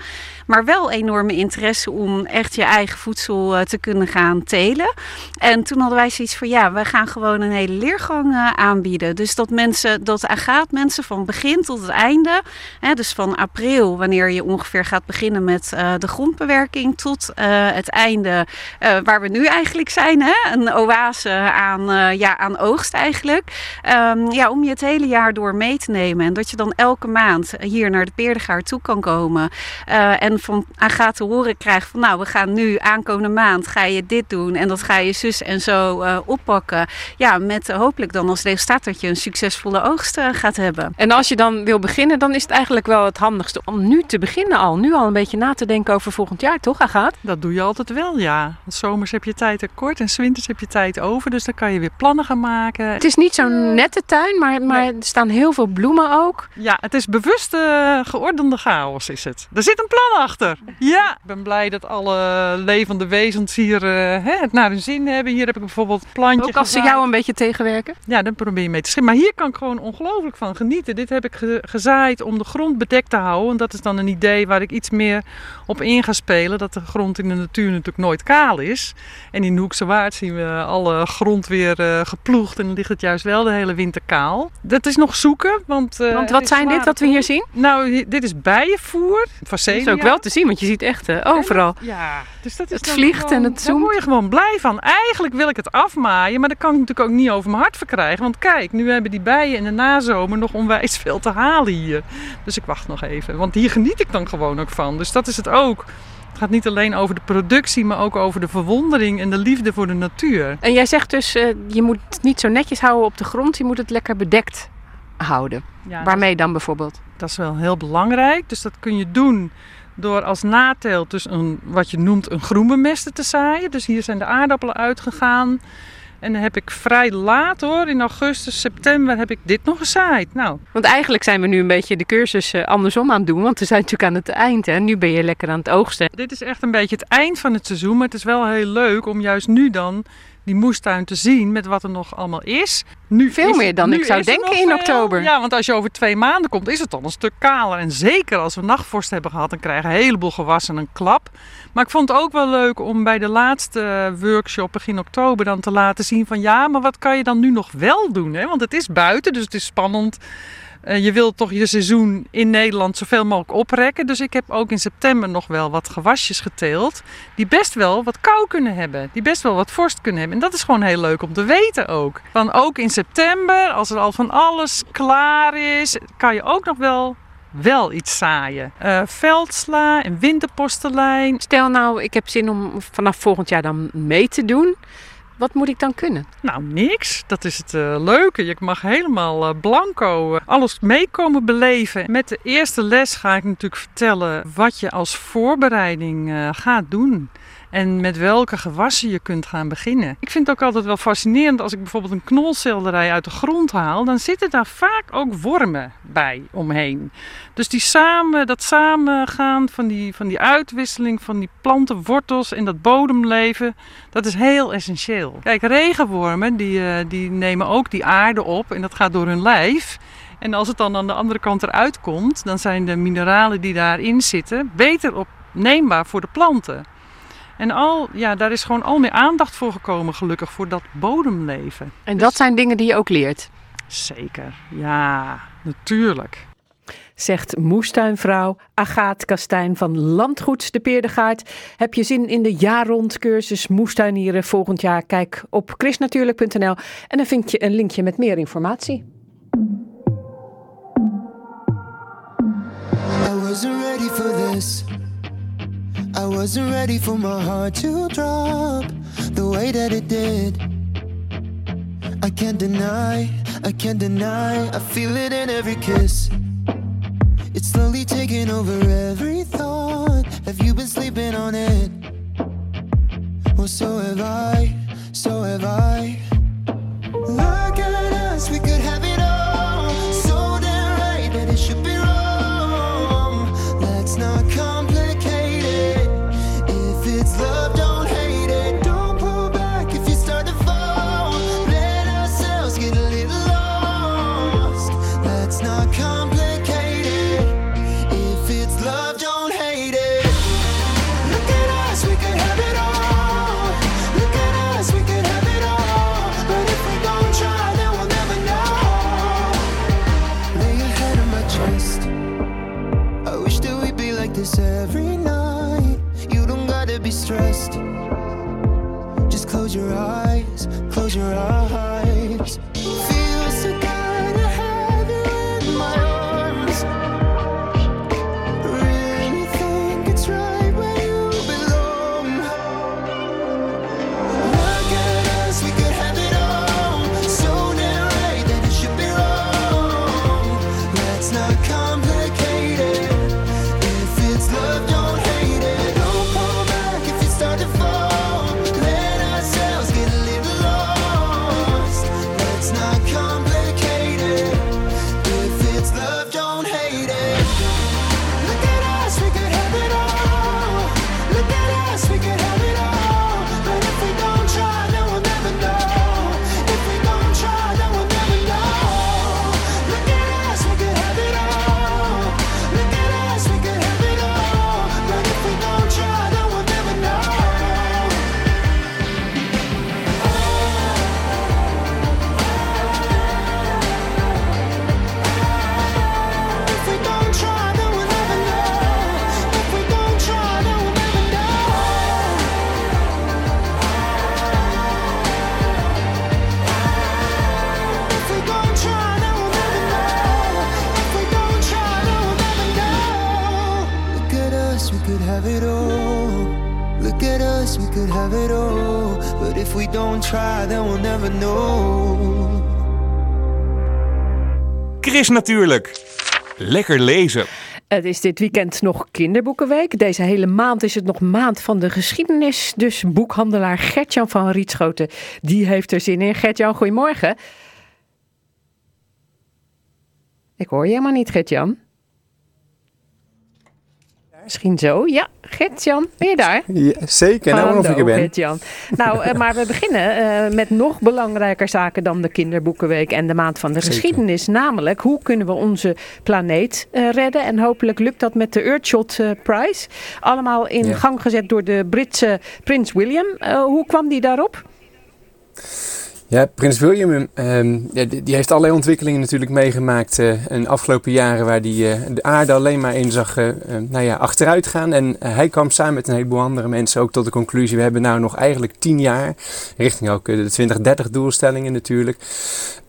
Maar wel enorme interesse om echt je eigen voedsel te kunnen gaan telen. En toen hadden wij zoiets van, ja, we gaan gewoon een hele leergang aanbieden. Dus dat mensen, dat gaat mensen van begin tot het einde. Hè, dus van april, wanneer je ongeveer gaat beginnen met eh, de grondbewerking, tot eh, het einde eh, waar we nu eigenlijk zijn. Hè? Een oase aan, ja, aan oogst eigenlijk. Ehm, ja, om je het hele jaar door mee te nemen. En dat je dan elke maand hier naar de Peerdegaard toe kan komen. En van Agatha te horen krijgt van nou, we gaan nu aankomende maand ga je dit doen. En dat ga je zus en zo oppakken. Ja, met hopelijk dan als resultaat dat je een succesvolle oogst gaat hebben. En als je dan wil beginnen, dan is het eigenlijk wel het handigste om nu te beginnen al. Nu al een beetje na te denken over volgend jaar, toch Agaat? Dat doe je altijd wel, ja. Want zomers heb je tijd tekort en 's winters heb je tijd over. Dus dan kan je weer plannen gaan maken. Het is niet zo'n nette tuin, maar, maar er staan heel veel bloemen ook. Ja, het is bewust eh, geordende chaos is het. Er zit een plan achter. Ja, ik ben blij dat alle levende wezens hier eh, hè, het naar hun zin hebben. Hier heb ik bijvoorbeeld een plantje Ook als ze jou een beetje tegenwerken. Ja, dan probeer je mee te schikken. Maar hier kan ik gewoon ongelooflijk van genieten. Dit heb ik ge- gezaaid om de grond bedekt te houden. En dat is dan een idee waar ik iets meer op in ga spelen. Dat de grond in de natuur natuurlijk nooit kaal is. En in Hoekse Waard zien we alle grond weer eh, geploegd. En dan ligt het juist wel de hele winter kaal. Dat is nog zoeken. Want, eh, Want wat zijn dit wat we hier zien? Nou, dit is bijenvoer. Dat is ook wel te zien, want je ziet echt eh, overal. Ja, dus dat is Het vliegt gewoon- en het Daar zoomt. word je gewoon blij van. Eigenlijk wil ik het afmaaien, maar dat kan ik natuurlijk ook niet over mijn hart verkrijgen. Want kijk, nu hebben die bijen in de nazomer nog onwijs veel te halen hier. Dus ik wacht nog even. Want hier geniet ik dan gewoon ook van. Dus dat is het ook. Het gaat niet alleen over de productie, maar ook over de verwondering en de liefde voor de natuur. En jij zegt dus, eh, je moet het niet zo netjes houden op de grond, je moet het lekker bedekt houden. Ja, Waarmee dan bijvoorbeeld? Dat is wel heel belangrijk. Dus dat kun je doen door als nateelt dus een, wat je noemt een groenbemester te zaaien. Dus hier zijn de aardappelen uitgegaan. En dan heb ik vrij laat hoor, in augustus, september heb ik dit nog gezaaid. Nou, Want eigenlijk zijn we nu een beetje de cursus eh, andersom aan het doen, want we zijn natuurlijk aan het eind. Hè? Nu ben je lekker aan het oogsten. dit is echt een beetje het eind van het seizoen. Maar het is wel heel leuk om juist nu dan die moestuin te zien met wat er nog allemaal is. Nu Veel is- meer dan ik zou denken in veel. oktober. Ja, want als je over twee maanden komt, is het dan een stuk kaler. En zeker als we nachtvorst hebben gehad, dan krijgen een heleboel gewassen een klap. Maar ik vond het ook wel leuk om bij de laatste workshop begin oktober dan te laten zien van ja, maar wat kan je dan nu nog wel doen? Hè? Want het is buiten, dus het is spannend. Eh, je wilt toch je seizoen in Nederland zoveel mogelijk oprekken. Dus ik heb ook in september nog wel wat gewasjes geteeld. Die best wel wat kou kunnen hebben. Die best wel wat vorst kunnen hebben. En dat is gewoon heel leuk om te weten ook. Van ook in september, als er al van alles klaar is, kan je ook nog wel, wel iets zaaien. Eh, veldsla en winterpostelijn. Stel nou, ik heb zin om vanaf volgend jaar dan mee te doen. Wat moet ik dan kunnen? Nou, niks. Dat is het eh, leuke. Je mag helemaal eh, blanco eh, alles meekomen beleven. Met de eerste les ga ik natuurlijk vertellen wat je als voorbereiding gaat doen. En met welke gewassen je kunt gaan beginnen. Ik vind het ook altijd wel fascinerend als ik bijvoorbeeld een knolselderij uit de grond haal. Dan zitten daar vaak ook wormen bij omheen. Dus die samen, dat samengaan van die, van die uitwisseling van die plantenwortels en dat bodemleven. Dat is heel essentieel. Kijk, regenwormen die, eh, die nemen ook die aarde op en dat gaat door hun lijf. En als het dan aan de andere kant eruit komt, dan zijn de mineralen die daarin zitten beter opneembaar voor de planten. En al, ja, daar is gewoon al meer aandacht voor gekomen, gelukkig, voor dat bodemleven. En dat zijn dingen die je ook leert. Zeker, ja, natuurlijk. Zegt moestuinvrouw Agaat Kastijn van Landgoed de Peerdegaard. Heb je zin in de jaar-rond cursus moestuinieren volgend jaar? Kijk op chrisnatuurlijk.nl en dan vind je een linkje met meer informatie. I wasn't ready for this. I wasn't ready for my heart to drop the way that it did. I can't deny, I can't deny, I feel it in every kiss. It's slowly taking over every thought. Have you been sleeping on it? Well, so have I, so have I. Look at us, we could have it Chris natuurlijk. Lekker lezen. Het is dit weekend nog kinderboekenweek. Deze hele maand is het nog maand van de geschiedenis. Dus boekhandelaar Gertjan van Rietschoten, die heeft er zin in. Gertjan, goedemorgen. Ik hoor je helemaal niet, Gertjan. Misschien zo. Ja, Gert-Jan, ben je daar? Ja, zeker, nou of ik er ben. Gert-Jan. Nou, eh, maar we beginnen eh, met nog belangrijker zaken dan de Kinderboekenweek en de Maand van de Zeker. Geschiedenis. Namelijk, hoe kunnen we onze planeet eh, redden? En hopelijk lukt dat met de Earthshot Prize. Allemaal in Ja. gang gezet door de Britse Prins William. Hoe kwam die daarop? Ja, Prins William ehm, die heeft allerlei ontwikkelingen natuurlijk meegemaakt eh, in de afgelopen jaren waar hij eh, de aarde alleen maar in zag eh, nou ja, achteruit gaan. En hij kwam samen met een heleboel andere mensen ook tot de conclusie, we hebben nou nog eigenlijk tien jaar, richting ook de 2030 doelstellingen natuurlijk,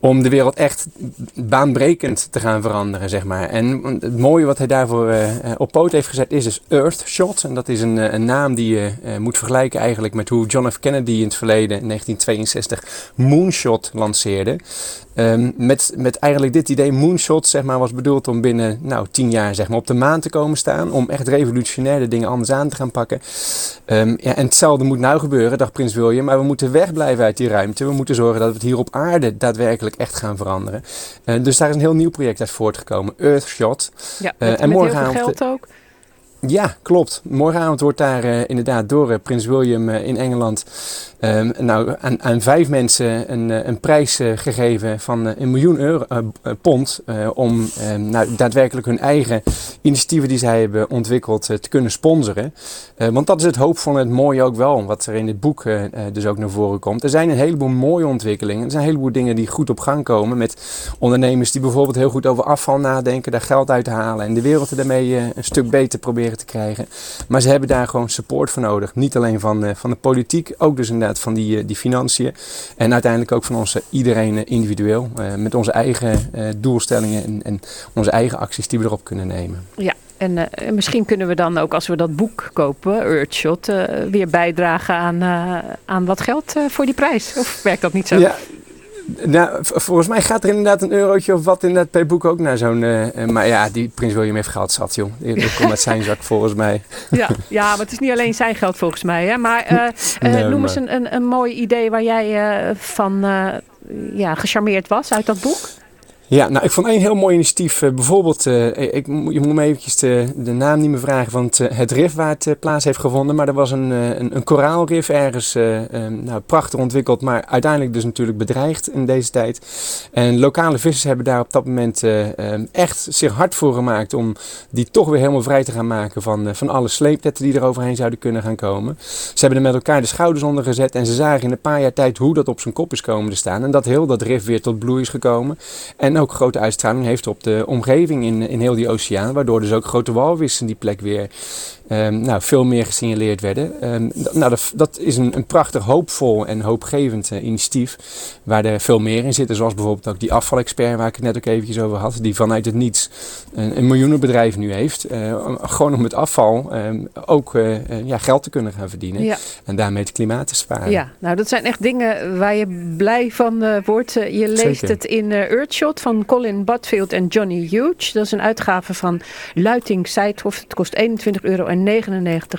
om de wereld echt baanbrekend te gaan veranderen, zeg maar. En het mooie wat hij daarvoor eh, eh, op poot heeft gezet is dus Earthshot. En dat is een, eh, een naam die je moet vergelijken eigenlijk met hoe John F. Kennedy in het verleden, in 1962, Moonshot lanceerde. Ehm, met, met eigenlijk dit idee, Moonshot zeg maar, was bedoeld om binnen nou, tien jaar zeg maar, op de maan te komen staan. Om echt revolutionair de dingen anders aan te gaan pakken. Ehm, ja, en hetzelfde moet nou gebeuren, dacht Prins William. Maar we moeten wegblijven uit die ruimte. We moeten zorgen dat we het hier op aarde daadwerkelijk echt gaan veranderen. Eh, dus daar is een heel nieuw project uit voortgekomen. Earthshot. Ja, Eh, met, en met heel veel morgenavond- geld ook. Ja, klopt. Morgenavond wordt daar eh, inderdaad door eh, Prins William eh, in Engeland ehm, nou, aan, aan vijf mensen een, een prijs gegeven van een miljoen euro, pond om ehm, nou, daadwerkelijk hun eigen initiatieven die zij hebben ontwikkeld te kunnen sponsoren. Want dat is het hoopvolle en het mooie ook wel, wat er in dit boek dus ook naar voren komt. Er zijn een heleboel mooie ontwikkelingen. Er zijn een heleboel dingen die goed op gang komen met ondernemers die bijvoorbeeld heel goed over afval nadenken, daar geld uit halen en de wereld er eh, een stuk beter proberen te krijgen. Maar ze hebben daar gewoon support voor nodig. Niet alleen van, eh, van de politiek, ook dus inderdaad van die, eh, die financiën. En uiteindelijk ook van onze iedereen eh, individueel. met onze eigen doelstellingen en, en onze eigen acties die we erop kunnen nemen. Ja, en misschien kunnen we dan ook als we dat boek kopen, Earthshot, weer bijdragen aan, aan wat geld voor die prijs. Of werkt dat niet zo? Ja, nou, volgens mij gaat er inderdaad een eurotje of wat inderdaad per boek ook naar zo'n... eh, eh, maar ja, die Prins William heeft geld zat, joh. Dat komt uit zijn zak volgens mij. Ja, ja, maar het is niet alleen zijn geld volgens mij. Hè? Maar eh, eh, Nee, noem maar- eens een, een, een mooi idee waar jij eh, van eh, ja, gecharmeerd was uit dat boek. Ja, nou, ik vond één heel mooi initiatief. eh, bijvoorbeeld, eh, ik, je moet me eventjes de, naam niet meer vragen van het, eh, het rif waar het plaats heeft gevonden. Maar er was een, een, een koraalrif ergens, eh, eh, nou, prachtig ontwikkeld, maar uiteindelijk dus natuurlijk bedreigd in deze tijd. En lokale vissers hebben daar op dat moment eh, eh, echt zich hard voor gemaakt om die toch weer helemaal vrij te gaan maken van, van alle sleepnetten die er overheen zouden kunnen gaan komen. Ze hebben er met elkaar de schouders onder gezet en ze zagen in een paar jaar tijd hoe dat op zijn kop is komen te staan. En dat heel dat rif weer tot bloei is gekomen. En ook grote uitstraling heeft op de omgeving in, in heel die oceaan. Waardoor dus ook grote walvissen die plek weer ehm, nou, veel meer gesignaleerd werden. Ehm, nou, dat, dat is een, een prachtig hoopvol en hoopgevend eh, initiatief. Waar er veel meer in zitten. Zoals bijvoorbeeld ook die afvalexpert waar ik het net ook eventjes over had. Die vanuit het niets een, een miljoenenbedrijf nu heeft. eh, gewoon om het afval ehm, ook eh, ja, geld te kunnen gaan verdienen. Ja. En daarmee het klimaat te sparen. Ja, nou dat zijn echt dingen waar je blij van wordt. Je leest Zeker. het in Earthshot van Colin Butfield en Johnny Huge. Dat is een uitgave van Luiting Seidhof. Het kost 21,99 euro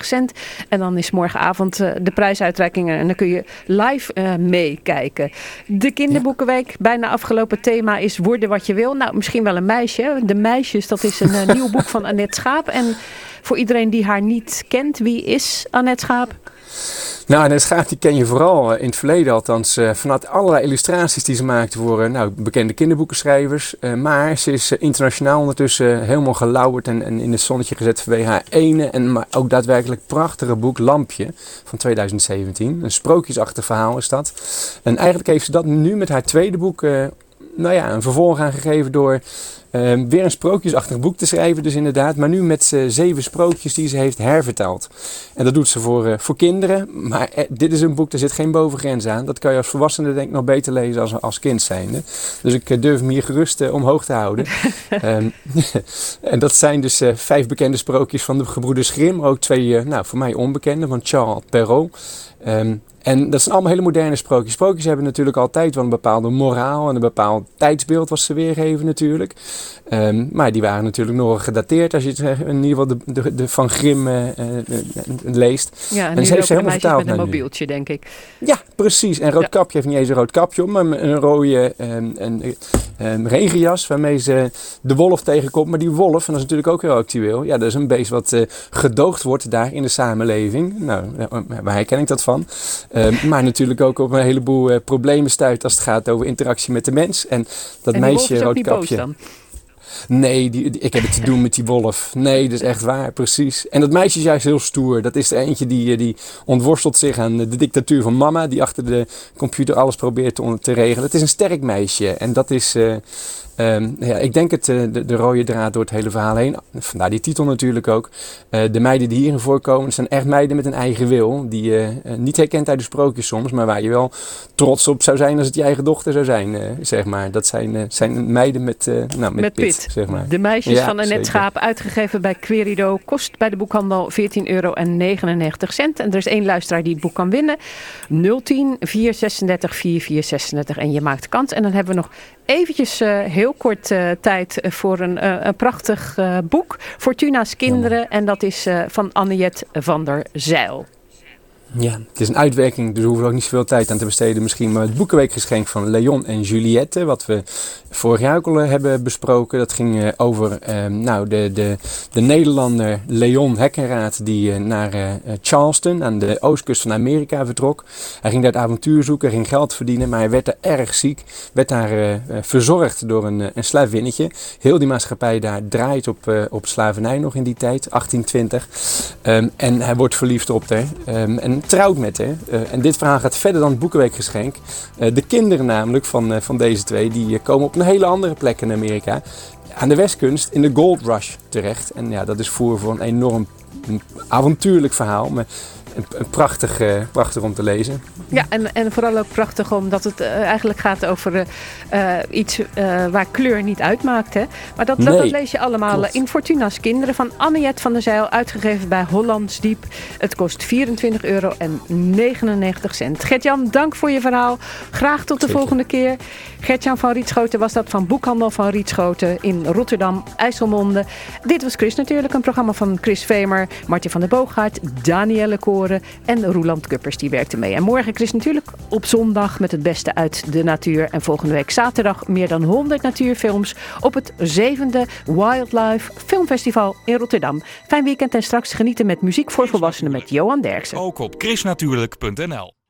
cent. En dan is morgenavond eh, de prijsuitreiking en dan kun je live eh, meekijken. De kinderboekenweek, bijna afgelopen thema is worden wat je wil. Nou, misschien wel een meisje. De meisjes, dat is een eh, nieuw boek van Annette Schaap. En voor iedereen die haar niet kent, wie is Annette Schaap? Nou, en Schaap die ken je vooral eh, in het verleden althans eh, vanuit allerlei illustraties die ze maakte voor eh, nou, bekende kinderboekenschrijvers. Maar ze is internationaal ondertussen helemaal gelauwerd en, in het zonnetje gezet vanwege haar ene en maar ook daadwerkelijk prachtige boek Lampje van 2017. Een sprookjesachtig verhaal is dat. En eigenlijk heeft ze dat nu met haar tweede boek nou ja, een vervolg aangegeven door eh, weer een sprookjesachtig boek te schrijven, dus inderdaad. Maar nu met zeven sprookjes die ze heeft hervertaald. En dat doet ze voor, eh, voor kinderen. Maar eh, dit is een boek, daar zit geen bovengrens aan. Dat kan je als volwassene denk ik nog beter lezen als als kind zijnde. Dus ik eh, durf hem hier gerust omhoog te houden. Ehm, en dat zijn dus vijf bekende sprookjes van de gebroeders Grimm. Maar ook twee, nou, voor mij onbekende, van Charles Perrault. Ehm, en dat zijn allemaal hele moderne sprookjes. Sprookjes hebben natuurlijk altijd wel een bepaalde moraal en een bepaald tijdsbeeld wat ze weergeven natuurlijk. Ehm, maar die waren natuurlijk nog gedateerd als je het, eh, in ieder geval de, de, de Van Grimm eh, eh, leest. Ja, en, en nu ze heeft ze helemaal vertaald met een nu. mobieltje, denk ik. Ja, precies. En rood kapje heeft niet eens een rood kapje op, maar een rode. ehm, en, eh, ehm, regenjas waarmee ze de wolf tegenkomt. Maar die wolf, en dat is natuurlijk ook heel actueel, ja, dat is een beest wat gedoogd wordt daar in de samenleving. Nou, waar herken ik dat van? Ehm, maar natuurlijk ook op een heleboel eh, problemen stuit als het gaat over interactie met de mens. En dat en meisje, roodkapje. Nee, die, die- ik heb het te doen met die wolf. Nee, dat is echt waar, precies. En dat meisje is juist heel stoer. Dat is er eentje die, eh, die ontworstelt zich aan de dictatuur van mama. Die achter de computer alles probeert te, te regelen. Het is een sterk meisje. En dat is, eh, ehm, ja, ik denk het, eh, de, de rode draad door het hele verhaal heen. Vandaar die titel natuurlijk ook. Eh, de meiden die hierin voorkomen, zijn echt meiden met een eigen wil. Die je eh, niet herkent uit de sprookjes soms. Maar waar je wel trots op zou zijn als het je eigen dochter zou zijn, zeg maar. Dat zijn, zijn meiden met, nou, met, Met pit, pit. zeg maar. De meisjes Ja, van Annette zeker. Schaap, uitgegeven bij Querido, kost bij de boekhandel 14,99 euro. En er is één luisteraar die het boek kan winnen. 010 436 4436 en je maakt kans. En dan hebben we nog eventjes eh, heel kort eh, tijd voor een, eh, een prachtig eh, boek. Fortuna's Kinderen. En dat is eh, van Anniette van der Zeil. Ja, het is een uitwerking, dus daar hoeven we ook niet zoveel tijd aan te besteden misschien. Maar het boekenweekgeschenk van Leon en Juliette, wat we vorig jaar ook al eh, hebben besproken. Dat ging eh, over eh, nou, de, de, de Nederlander Leon Hekkenraad die eh, naar Charleston aan de oostkust van Amerika vertrok. Hij ging daar het avontuur zoeken, ging geld verdienen, maar hij werd daar erg ziek. Werd daar verzorgd door een, een slavinnetje. Heel die maatschappij daar draait op, op slavernij nog in die tijd, 1820. Ehm, en hij wordt verliefd op haar ehm, en trouwt met haar. Eh, en dit verhaal gaat verder dan het Boekenweekgeschenk. Eh, de kinderen namelijk van, eh, van deze twee, die komen op een hele andere plek in Amerika. Aan de westkust in de Gold Rush terecht. En ja, dat is voer voor een enorm avontuurlijk verhaal. Maar prachtig, eh, prachtig om te lezen. Ja, en, en vooral ook prachtig omdat het eh, eigenlijk gaat over eh, iets waar kleur niet uitmaakt. Hè? Maar dat, dat, Nee, dat lees je allemaal klopt. in Fortuna's Kinderen van Anniette van der Zeil, uitgegeven bij Hollands Diep. Het kost 24,99 euro. Gert-Jan, dank voor je verhaal. Graag tot de Zeker. volgende keer. Gert-Jan van Rietschoten was dat van Boekhandel van Rietschoten in Rotterdam, IJsselmonde. Dit was Chris natuurlijk, een programma van Chris Vemer, Martin van der Boogaard, Danielle En Roeland Kuppers, die werkte mee. En morgen Chris natuurlijk op zondag met het beste uit de natuur. En volgende week zaterdag meer dan 100 natuurfilms op het zevende Wildlife Filmfestival in Rotterdam. Fijn weekend en straks genieten met muziek voor volwassenen met Johan Derksen. Ook op chrisnatuurlijk.nl